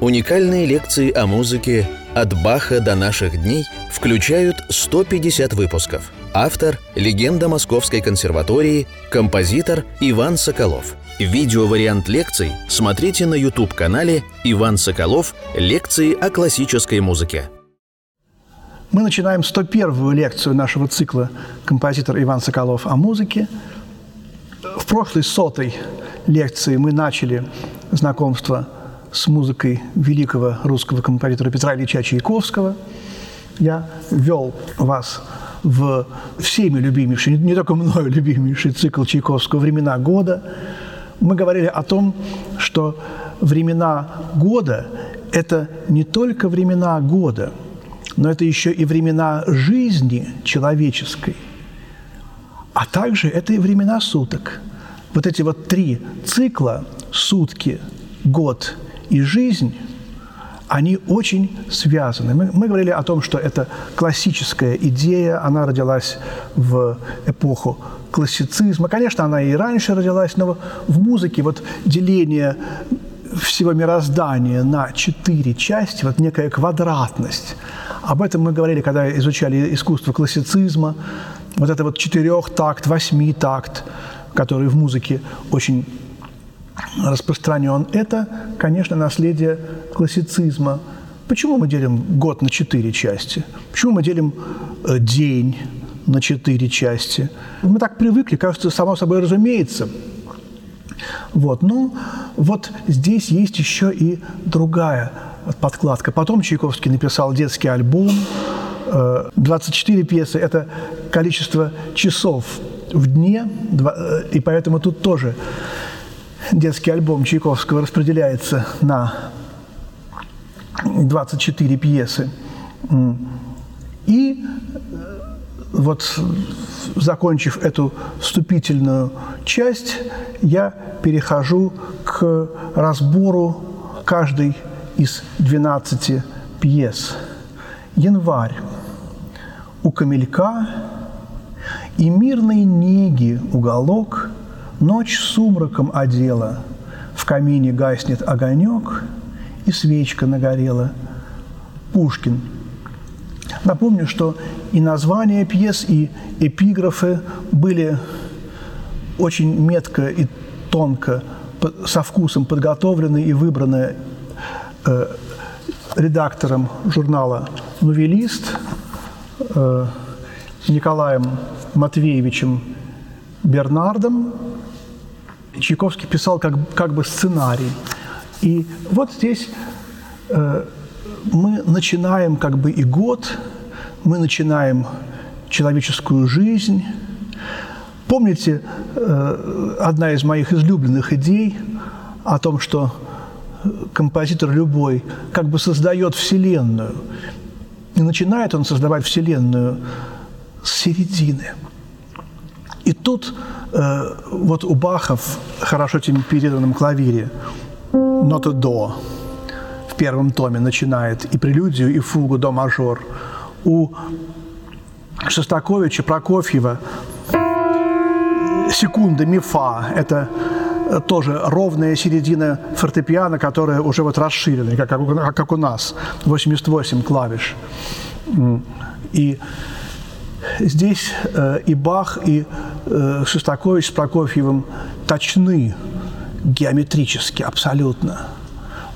Уникальные лекции о музыке «От Баха до наших дней» включают 150 выпусков. Автор – легенда Московской консерватории, композитор Иван Соколов. Видеовариант лекций смотрите на YouTube-канале «Иван Соколов. Лекции о классической музыке». Мы начинаем 101-ю лекцию нашего цикла «Композитор Иван Соколов о музыке». В прошлой сотой лекции мы начали знакомство с музыкой великого русского композитора Петра Ильича Чайковского. Я вел вас в всеми любимейший, не только мною любимейший цикл Чайковского «Времена года». Мы говорили о том, что времена года – это не только времена года, но это еще и времена жизни человеческой, а также это и времена суток. Вот эти вот три цикла – сутки, год и жизнь – они очень связаны. Мы, мы говорили о том, что это классическая идея, она родилась в эпоху классицизма. Конечно, она и раньше родилась, но в музыке вот деление всего мироздания на четыре части, вот некая квадратность. Об этом мы говорили, когда изучали искусство классицизма. Вот это вот четырехтакт, восьмитакт, который в музыке очень распространен, это, конечно, наследие классицизма. Почему мы делим год на четыре части? Почему мы делим э, день на четыре части? Мы так привыкли, кажется, само собой разумеется. Вот. Но вот здесь есть еще и другая подкладка. Потом Чайковский написал детский альбом. 24 э, пьесы – это количество часов в дне, э, и поэтому тут тоже детский альбом Чайковского распределяется на 24 пьесы. И э, вот закончив эту вступительную часть, я перехожу к разбору каждой из 12 пьес. Январь. У камелька и мирной неги уголок Ночь сумраком одела, в камине гаснет огонек, и свечка нагорела. Пушкин. Напомню, что и названия пьес, и эпиграфы были очень метко и тонко, со вкусом подготовлены и выбраны э, редактором журнала «Новелист» э, Николаем Матвеевичем Бернардом, Чайковский писал как, как бы сценарий. И вот здесь э, мы начинаем как бы и год, мы начинаем человеческую жизнь. Помните, э, одна из моих излюбленных идей о том, что композитор любой как бы создает Вселенную. И начинает он создавать Вселенную с середины – и тут э, вот у Баха в хорошо темперированном клавире нота «до» в первом томе начинает и прелюдию, и фугу «до мажор». У Шостаковича, Прокофьева секунда мифа – это тоже ровная середина фортепиано, которая уже вот расширена, как, как, как у нас, 88 клавиш. И Здесь э, и Бах, и э, Шостакович с Прокофьевым точны геометрически, абсолютно.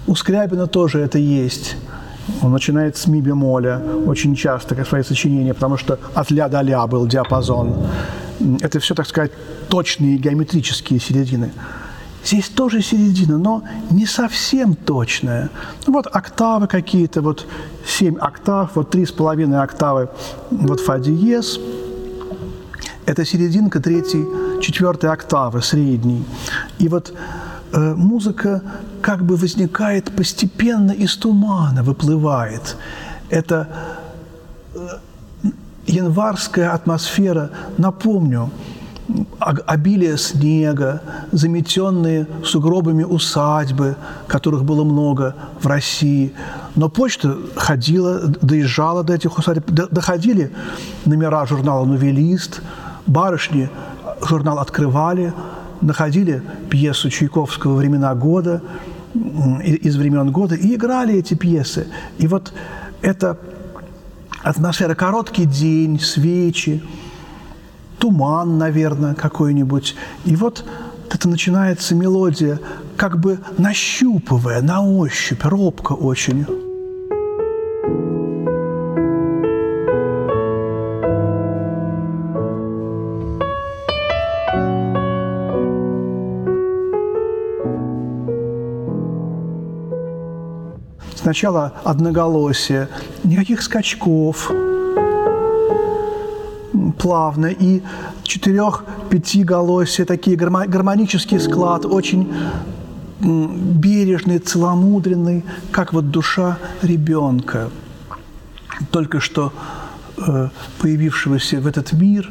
У Скрябина тоже это есть. Он начинает с ми бемоля очень часто, как свои сочинения, потому что от ля до ля был диапазон. Это все, так сказать, точные геометрические середины. Здесь тоже середина, но не совсем точная. Ну, вот октавы какие-то, вот семь октав, вот три с половиной октавы, вот фа диез. Это серединка третьей, четвертой октавы, средней. И вот э, музыка как бы возникает постепенно из тумана, выплывает. Это э, январская атмосфера, напомню, обилие снега, заметенные сугробами усадьбы, которых было много в России. Но почта ходила, доезжала до этих усадеб, доходили номера журнала «Новелист», барышни журнал открывали, находили пьесу Чайковского «Времена года», из времен года и играли эти пьесы. И вот эта атмосфера, короткий день, свечи, туман, наверное, какой-нибудь. И вот это начинается мелодия, как бы нащупывая, на ощупь, робко очень. Сначала одноголосие, никаких скачков, плавно, и четырех-пяти голосия, такие гармонический склад, очень бережный, целомудренный, как вот душа ребенка, только что э, появившегося в этот мир,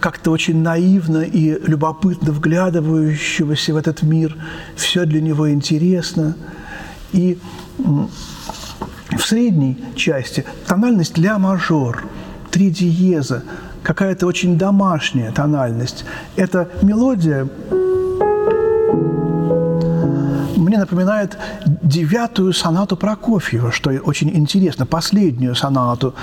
как-то очень наивно и любопытно вглядывающегося в этот мир, все для него интересно. И в средней части тональность ля мажор, три диеза, какая-то очень домашняя тональность. Эта мелодия мне напоминает девятую сонату Прокофьева, что очень интересно, последнюю сонату.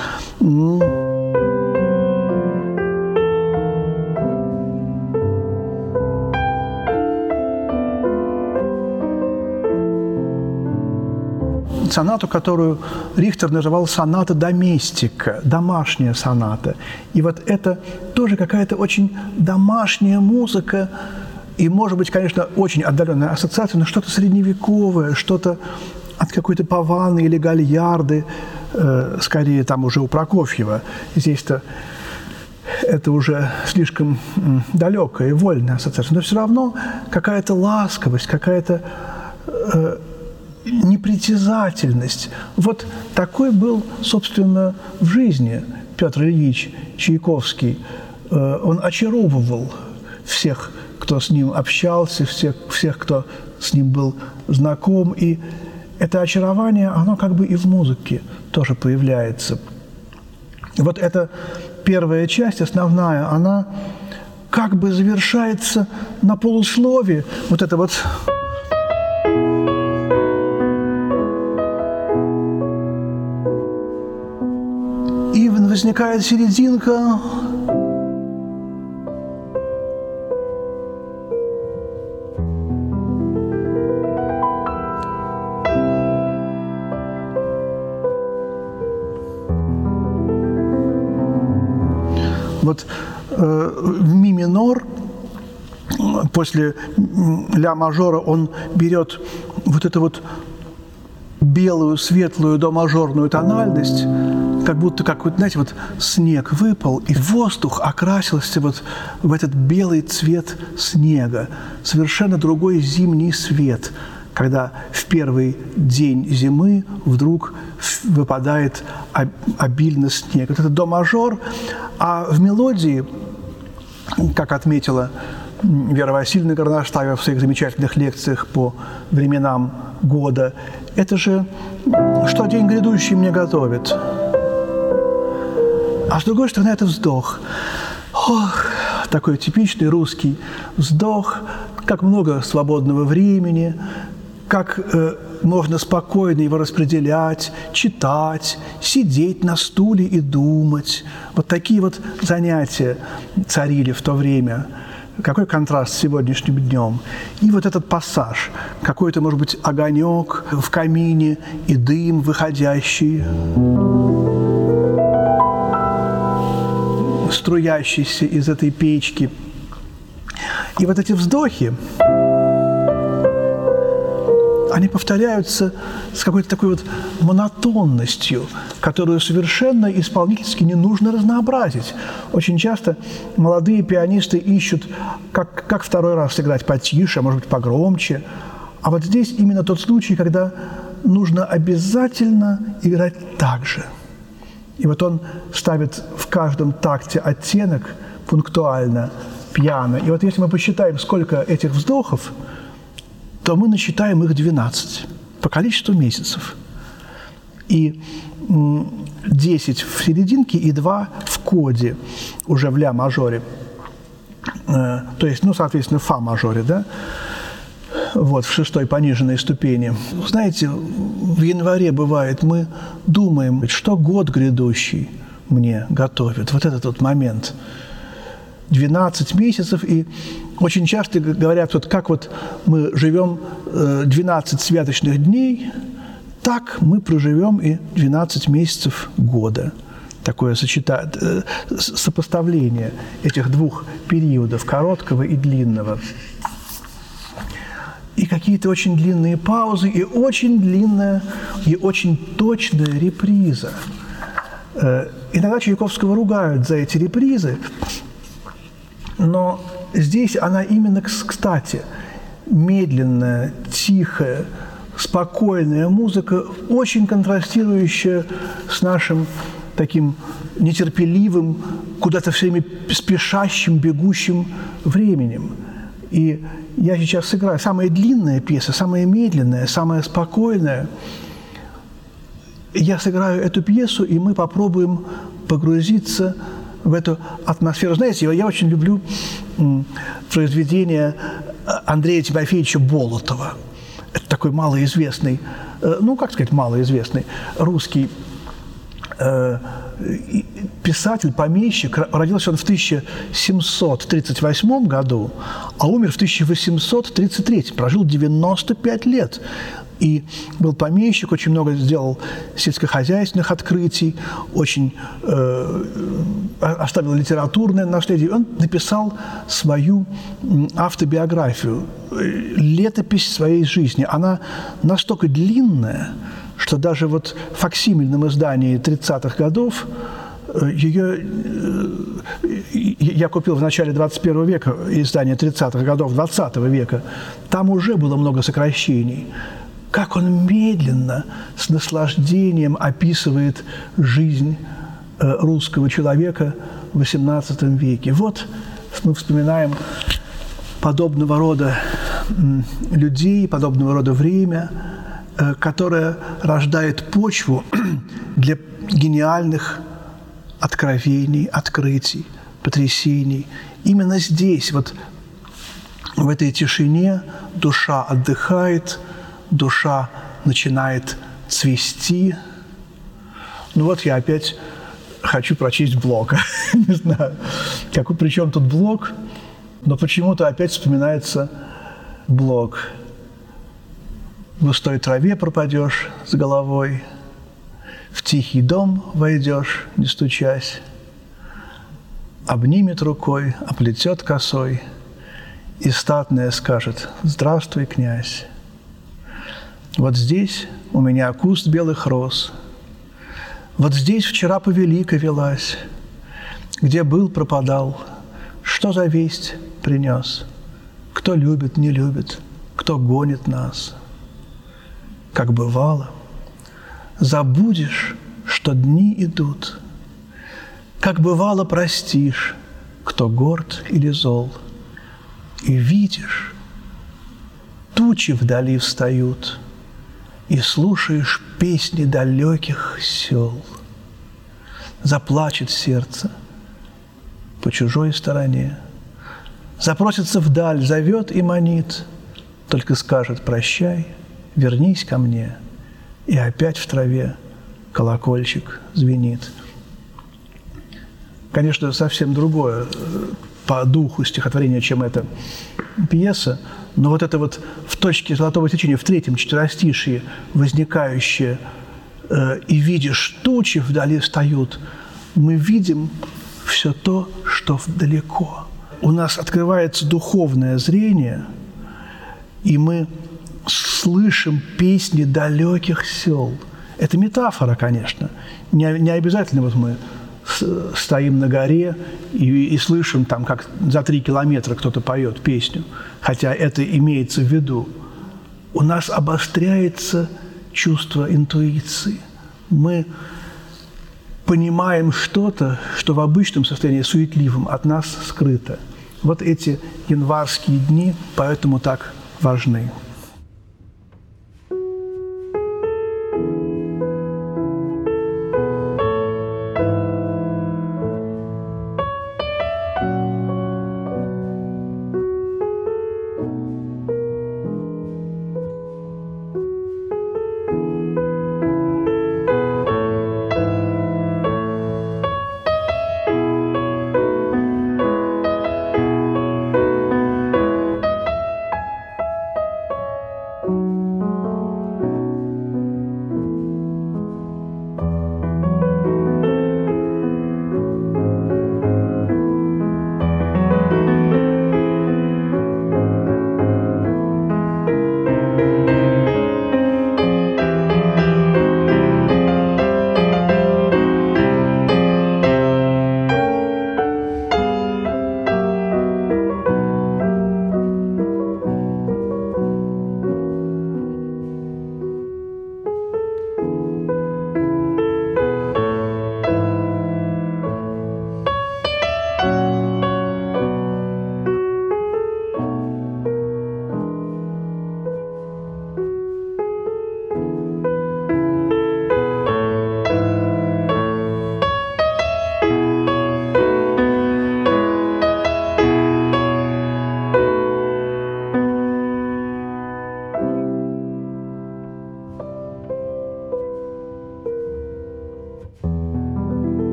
Сонату, которую Рихтер называл соната доместика, домашняя соната. И вот это тоже какая-то очень домашняя музыка, и, может быть, конечно, очень отдаленная ассоциация, но что-то средневековое, что-то от какой-то паваны или гальярды, э, скорее там уже у Прокофьева. Здесь-то это уже слишком далекая и вольная ассоциация, но все равно какая-то ласковость, какая-то э, непритязательность. Вот такой был, собственно, в жизни Петр Ильич Чайковский. Э, он очаровывал всех, кто с ним общался, всех, всех, кто с ним был знаком. И это очарование, оно как бы и в музыке тоже появляется. Вот эта первая часть, основная, она как бы завершается на полуслове. Вот это вот возникает серединка. Вот э, в ми минор после ля мажора он берет вот эту вот белую, светлую до мажорную тональность, как будто, как вот, знаете, вот снег выпал, и воздух окрасился вот в этот белый цвет снега, совершенно другой зимний свет, когда в первый день зимы вдруг выпадает обильно снег. Вот это до мажор, а в мелодии, как отметила Вера Васильевна Горностаева в своих замечательных лекциях по временам года, это же что день грядущий мне готовит – а с другой стороны, это вздох. Ох, такой типичный русский вздох, как много свободного времени, как э, можно спокойно его распределять, читать, сидеть на стуле и думать. Вот такие вот занятия царили в то время. Какой контраст с сегодняшним днем. И вот этот пассаж, какой-то, может быть, огонек в камине и дым выходящий струящийся из этой печки. И вот эти вздохи, они повторяются с какой-то такой вот монотонностью, которую совершенно исполнительски не нужно разнообразить. Очень часто молодые пианисты ищут, как, как второй раз сыграть потише, а может быть погромче. А вот здесь именно тот случай, когда нужно обязательно играть так же – и вот он ставит в каждом такте оттенок пунктуально, пьяно. И вот если мы посчитаем, сколько этих вздохов, то мы насчитаем их 12 по количеству месяцев. И 10 в серединке и 2 в коде, уже в ля-мажоре. Э, то есть, ну, соответственно, фа-мажоре, да? вот, в шестой пониженной ступени. Знаете, в январе бывает, мы думаем, что год грядущий мне готовит. Вот этот вот момент. 12 месяцев, и очень часто говорят, вот как вот мы живем 12 э, святочных дней, так мы проживем и 12 месяцев года. Такое сочета... Э, сопоставление этих двух периодов, короткого и длинного и какие-то очень длинные паузы, и очень длинная, и очень точная реприза. Э, иногда Чайковского ругают за эти репризы, но здесь она именно кстати. Медленная, тихая, спокойная музыка, очень контрастирующая с нашим таким нетерпеливым, куда-то все время спешащим, бегущим временем. И я сейчас сыграю самая длинная пьеса, самая медленная, самая спокойная. Я сыграю эту пьесу, и мы попробуем погрузиться в эту атмосферу. Знаете, я очень люблю произведение Андрея Тимофеевича Болотова. Это такой малоизвестный, э, ну, как сказать, малоизвестный русский э, писатель, помещик, родился он в 1738 году, а умер в 1833, прожил 95 лет. И был помещик, очень много сделал сельскохозяйственных открытий, очень э, оставил литературное наследие. Он написал свою автобиографию, летопись своей жизни. Она настолько длинная, что даже вот в факсимильном издании 30-х годов э, ее э, я купил в начале 21 века издание 30-х годов 20 века. Там уже было много сокращений. Как он медленно, с наслаждением описывает жизнь э, русского человека в XVIII веке. Вот мы вспоминаем подобного рода людей, подобного рода время – которая рождает почву для гениальных откровений, открытий, потрясений. Именно здесь, вот в этой тишине, душа отдыхает, душа начинает цвести. Ну вот я опять хочу прочесть блог. Не знаю, какой, причем тут блог, но почему-то опять вспоминается блог – в густой траве пропадешь с головой, в тихий дом войдешь, не стучась, обнимет рукой, оплетет косой, и статная скажет «Здравствуй, князь». Вот здесь у меня куст белых роз, Вот здесь вчера повелика велась, Где был, пропадал, Что за весть принес, Кто любит, не любит, Кто гонит нас – как бывало, забудешь, что дни идут, как бывало простишь, кто горд или зол, и видишь, тучи вдали встают, и слушаешь песни далеких сел. Заплачет сердце по чужой стороне, запросится вдаль, зовет и манит, только скажет «прощай», вернись ко мне. И опять в траве колокольчик звенит. Конечно, совсем другое э, по духу стихотворения, чем эта пьеса, но вот это вот в точке золотого сечения, в третьем четверостишии возникающее э, «и видишь, тучи вдали встают», мы видим все то, что далеко. У нас открывается духовное зрение, и мы слышим песни далеких сел. Это метафора, конечно. Не, не обязательно вот мы стоим на горе и, и слышим там, как за три километра кто-то поет песню, хотя это имеется в виду. У нас обостряется чувство интуиции. Мы понимаем что-то, что в обычном состоянии суетливом от нас скрыто. Вот эти январские дни поэтому так важны.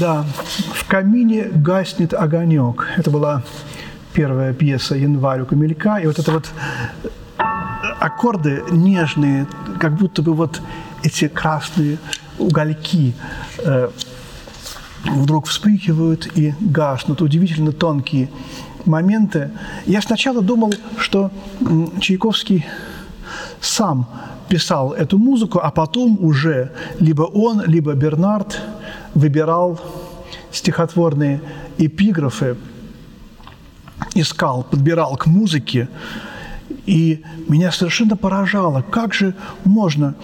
Да, в камине гаснет огонек. Это была первая пьеса «Январь» у Камелька. И вот это вот аккорды нежные, как будто бы вот эти красные угольки э, вдруг вспыхивают и гаснут. Удивительно тонкие моменты. Я сначала думал, что Чайковский сам писал эту музыку, а потом уже либо он, либо Бернард выбирал стихотворные эпиграфы, искал, подбирал к музыке, и меня совершенно поражало, как же можно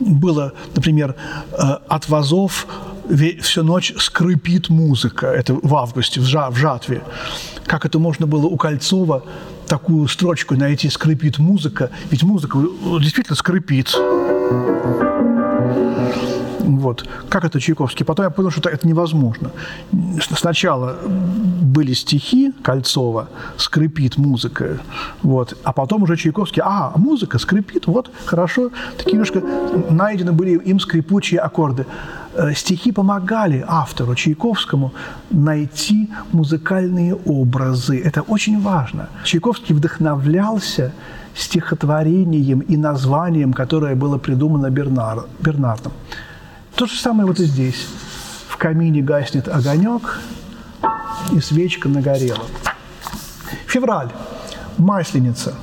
было, например, э, от вазов всю ночь скрипит музыка, это в августе, в, жатве. Как это можно было у Кольцова такую строчку найти «скрипит музыка», ведь музыка действительно скрипит. Вот. Как это Чайковский? Потом я понял, что это невозможно. Сначала были стихи Кольцова, скрипит музыка, вот, а потом уже Чайковский, а, музыка скрипит, вот, хорошо. Такие немножко найдены были им скрипучие аккорды. Э, стихи помогали автору Чайковскому найти музыкальные образы. Это очень важно. Чайковский вдохновлялся стихотворением и названием, которое было придумано Бернар, Бернардом. То же самое вот и здесь. В камине гаснет огонек, и свечка нагорела. Февраль. Масленица.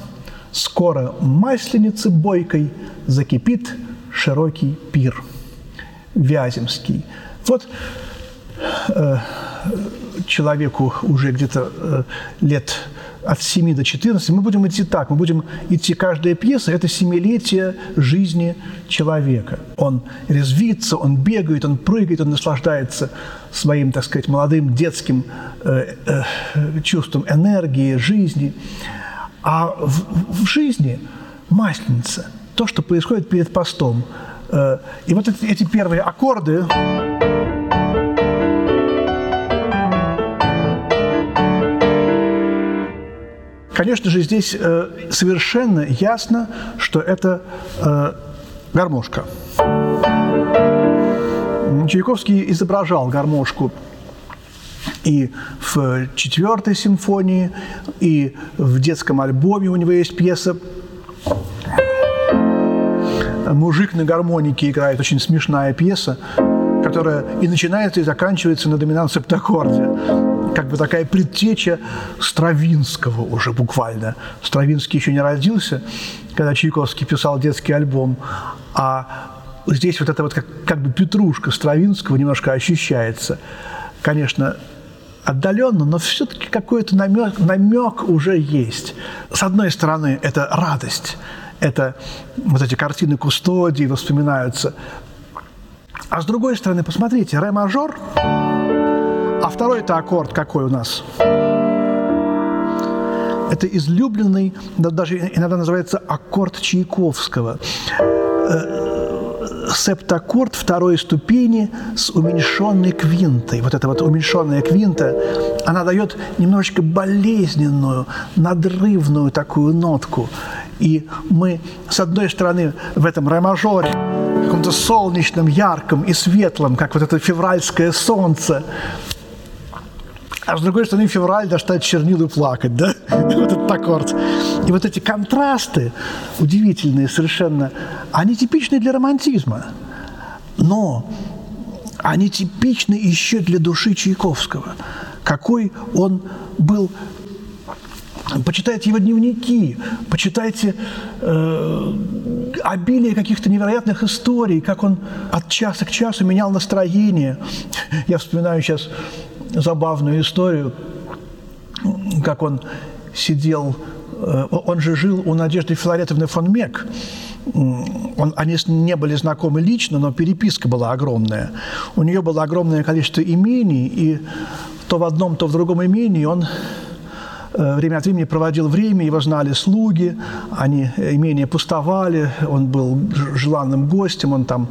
Скоро масленицы бойкой закипит широкий пир. Вяземский. Вот э, человеку уже где-то э, лет от 7 до 14, мы будем идти так, мы будем идти, каждая пьеса – это семилетие жизни человека. Он резвится, он бегает, он прыгает, он наслаждается своим, так сказать, молодым детским э, э, чувством энергии, жизни. А в, в жизни масленица, то, что происходит перед постом. Э, и вот эти, эти первые аккорды… Конечно же, здесь э, совершенно ясно, что это э, гармошка. Чайковский изображал гармошку и в четвертой симфонии, и в детском альбоме у него есть пьеса «Мужик на гармонике» играет, очень смешная пьеса, которая и начинается, и заканчивается на доминант-септаккорде как бы такая предтеча Стравинского уже буквально. Стравинский еще не родился, когда Чайковский писал детский альбом, а здесь вот это вот как, как бы петрушка Стравинского немножко ощущается. Конечно, отдаленно, но все-таки какой-то намек, намек уже есть. С одной стороны, это радость, это вот эти картины Кустодии воспоминаются. А с другой стороны, посмотрите, ре-мажор а второй это аккорд какой у нас? Это излюбленный, даже иногда называется аккорд Чайковского. Э, септаккорд второй ступени с уменьшенной квинтой. Вот эта вот уменьшенная квинта, она дает немножечко болезненную, надрывную такую нотку. И мы, с одной стороны, в этом ре-мажоре, каком-то солнечном, ярком и светлом, как вот это февральское солнце, а с другой стороны, февраль достать чернил и плакать, да? вот этот аккорд. И вот эти контрасты удивительные совершенно, они типичны для романтизма. Но они типичны еще для души Чайковского. Какой он был Почитайте его дневники, почитайте э, обилие каких-то невероятных историй, как он от часа к часу менял настроение. Я вспоминаю сейчас забавную историю, как он сидел, э, он же жил у Надежды Филаретовны фон Мек. Он, они не были знакомы лично, но переписка была огромная. У нее было огромное количество имений, и то в одном, то в другом имении он время от времени проводил время, его знали слуги, они имение пустовали, он был желанным гостем, он там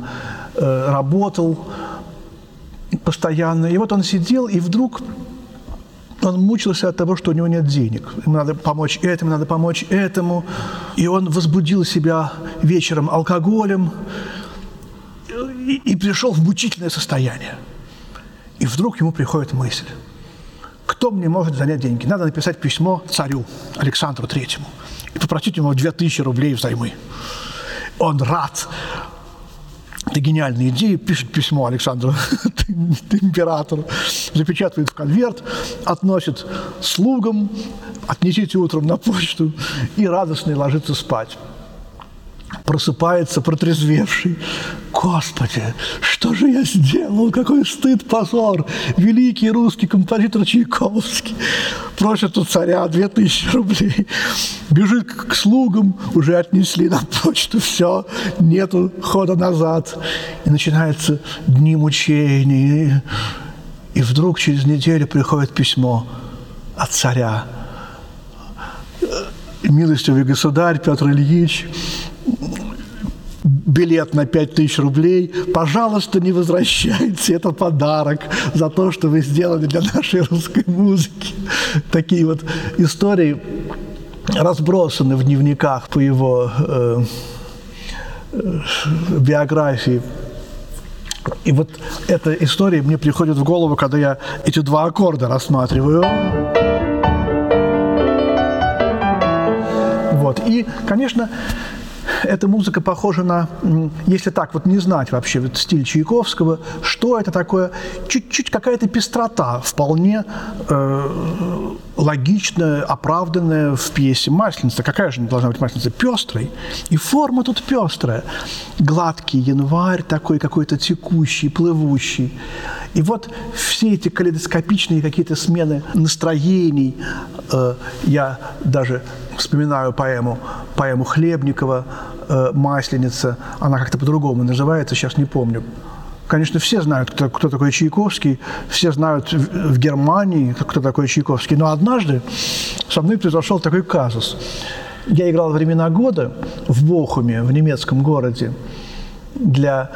э, работал, постоянно. И вот он сидел, и вдруг он мучился от того, что у него нет денег. Ему надо помочь этому, надо помочь этому. И он возбудил себя вечером алкоголем и, и пришел в мучительное состояние. И вдруг ему приходит мысль, кто мне может занять деньги? Надо написать письмо царю Александру Третьему и попросить у него 2000 рублей взаймы. Он рад, это гениальная идея, пишет письмо Александру императору, запечатывает в конверт, относит слугам, отнесите утром на почту и радостно ложится спать просыпается протрезвевший. Господи, что же я сделал? Какой стыд, позор! Великий русский композитор Чайковский просит у царя две тысячи рублей. Бежит к слугам, уже отнесли на почту, все, нету хода назад. И начинаются дни мучений. И вдруг через неделю приходит письмо от царя. Милостивый государь Петр Ильич, билет на 5000 рублей, пожалуйста, не возвращайте, это подарок за то, что вы сделали для нашей русской музыки. Такие вот истории разбросаны в дневниках по его э, э, биографии. И вот эта история мне приходит в голову, когда я эти два аккорда рассматриваю. Вот. И, конечно, эта музыка похожа на, если так вот не знать вообще вот стиль Чайковского, что это такое, чуть-чуть какая-то пестрота, вполне э, логичная, оправданная в пьесе «Масленица». Какая же должна быть «Масленица»? Пестрой. И форма тут пестрая. Гладкий январь такой какой-то текущий, плывущий. И вот все эти калейдоскопичные какие-то смены настроений, э, я даже вспоминаю поэму, поэму Хлебникова э, «Масленица», она как-то по-другому называется, сейчас не помню. Конечно, все знают, кто, кто такой Чайковский, все знают в, в Германии, кто такой Чайковский. Но однажды со мной произошел такой казус. Я играл «Времена года» в Бохуме, в немецком городе, для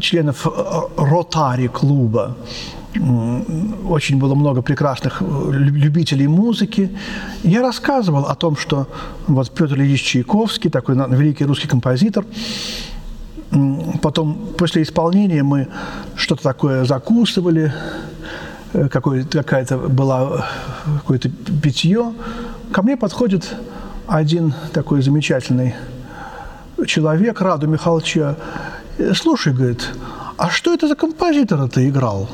членов э, Ротари-клуба очень было много прекрасных э, любителей музыки. Я рассказывал о том, что вот Петр Ильич Чайковский, такой великий русский композитор, потом после исполнения мы что-то такое закусывали, э, какая-то была какое-то питье. Ко мне подходит один такой замечательный человек, Раду Михайловича, слушай, говорит, а что это за композитора ты играл?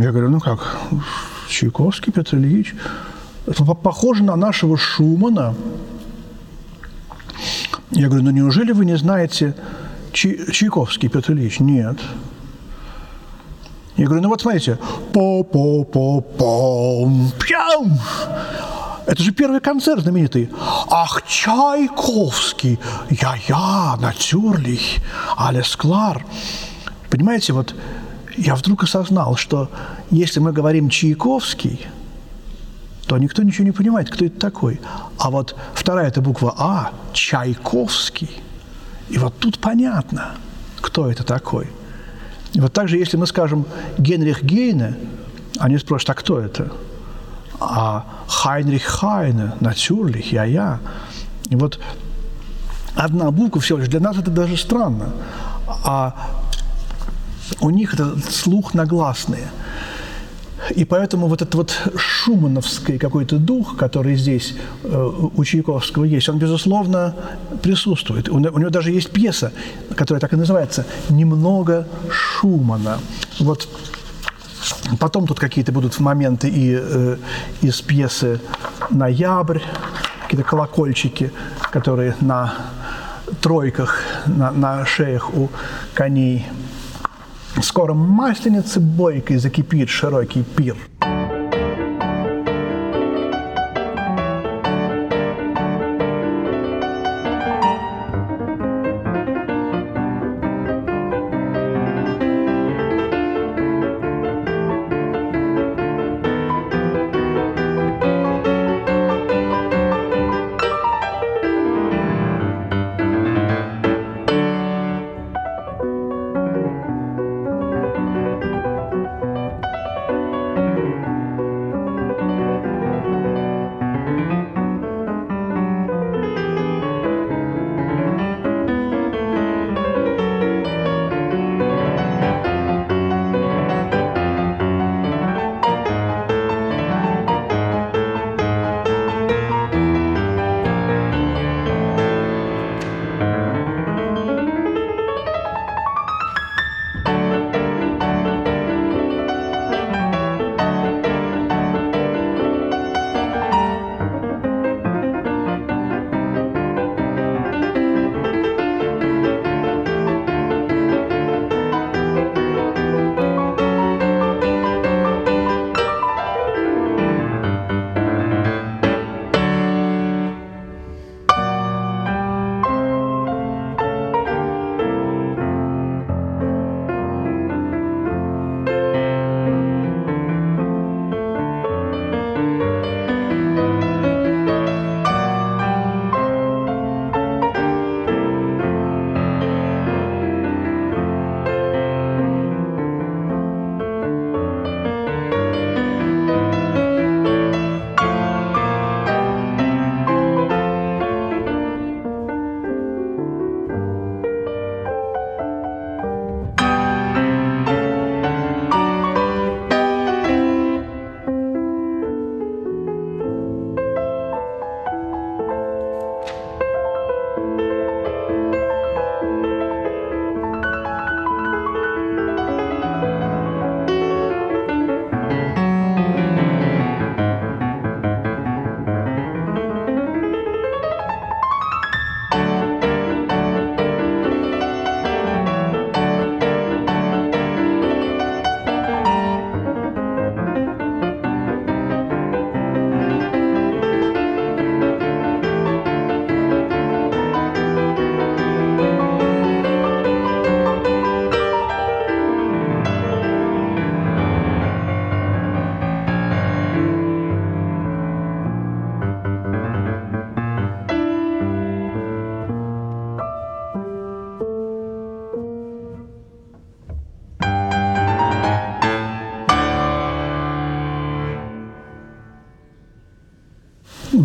Я говорю, ну как, Чайковский, Петр Ильич. Это похоже на нашего Шумана. Я говорю, ну неужели вы не знаете Чайковский, Петр Ильич? Нет. Я говорю, ну вот смотрите, по по по пом пьям это же первый концерт знаменитый. Ах, Чайковский, я-я, натюрлих, alles klar. Понимаете, вот я вдруг осознал, что если мы говорим Чайковский, то никто ничего не понимает, кто это такой. А вот вторая это буква А, Чайковский. И вот тут понятно, кто это такой. И вот также, если мы скажем Генрих Гейне, они спросят, а кто это? А Хайнрих Хайне, Натюрлих, я-я. И вот одна буква всего лишь, для нас это даже странно. А у них это слух нагласные. И поэтому вот этот вот шумановский какой-то дух, который здесь э, у Чайковского есть, он, безусловно, присутствует. У, у него даже есть пьеса, которая так и называется «Немного Шумана». Вот потом тут какие-то будут моменты и э, из пьесы «Ноябрь», какие-то колокольчики, которые на тройках, на, на шеях у коней – Скоро масленицы бойкой закипит широкий пир –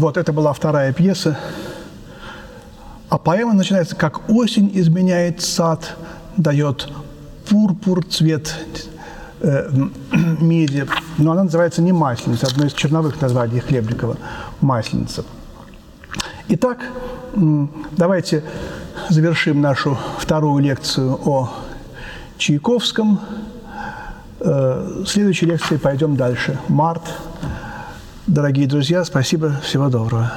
Вот, это была вторая пьеса. А поэма начинается как «Осень изменяет сад, дает пурпур цвет э, меди». Но она называется не «Масленица», одно из черновых названий Хлебникова – «Масленица». Итак, давайте завершим нашу вторую лекцию о Чайковском. Э, следующей лекции пойдем дальше. Март. Дорогие друзья, спасибо. Всего доброго.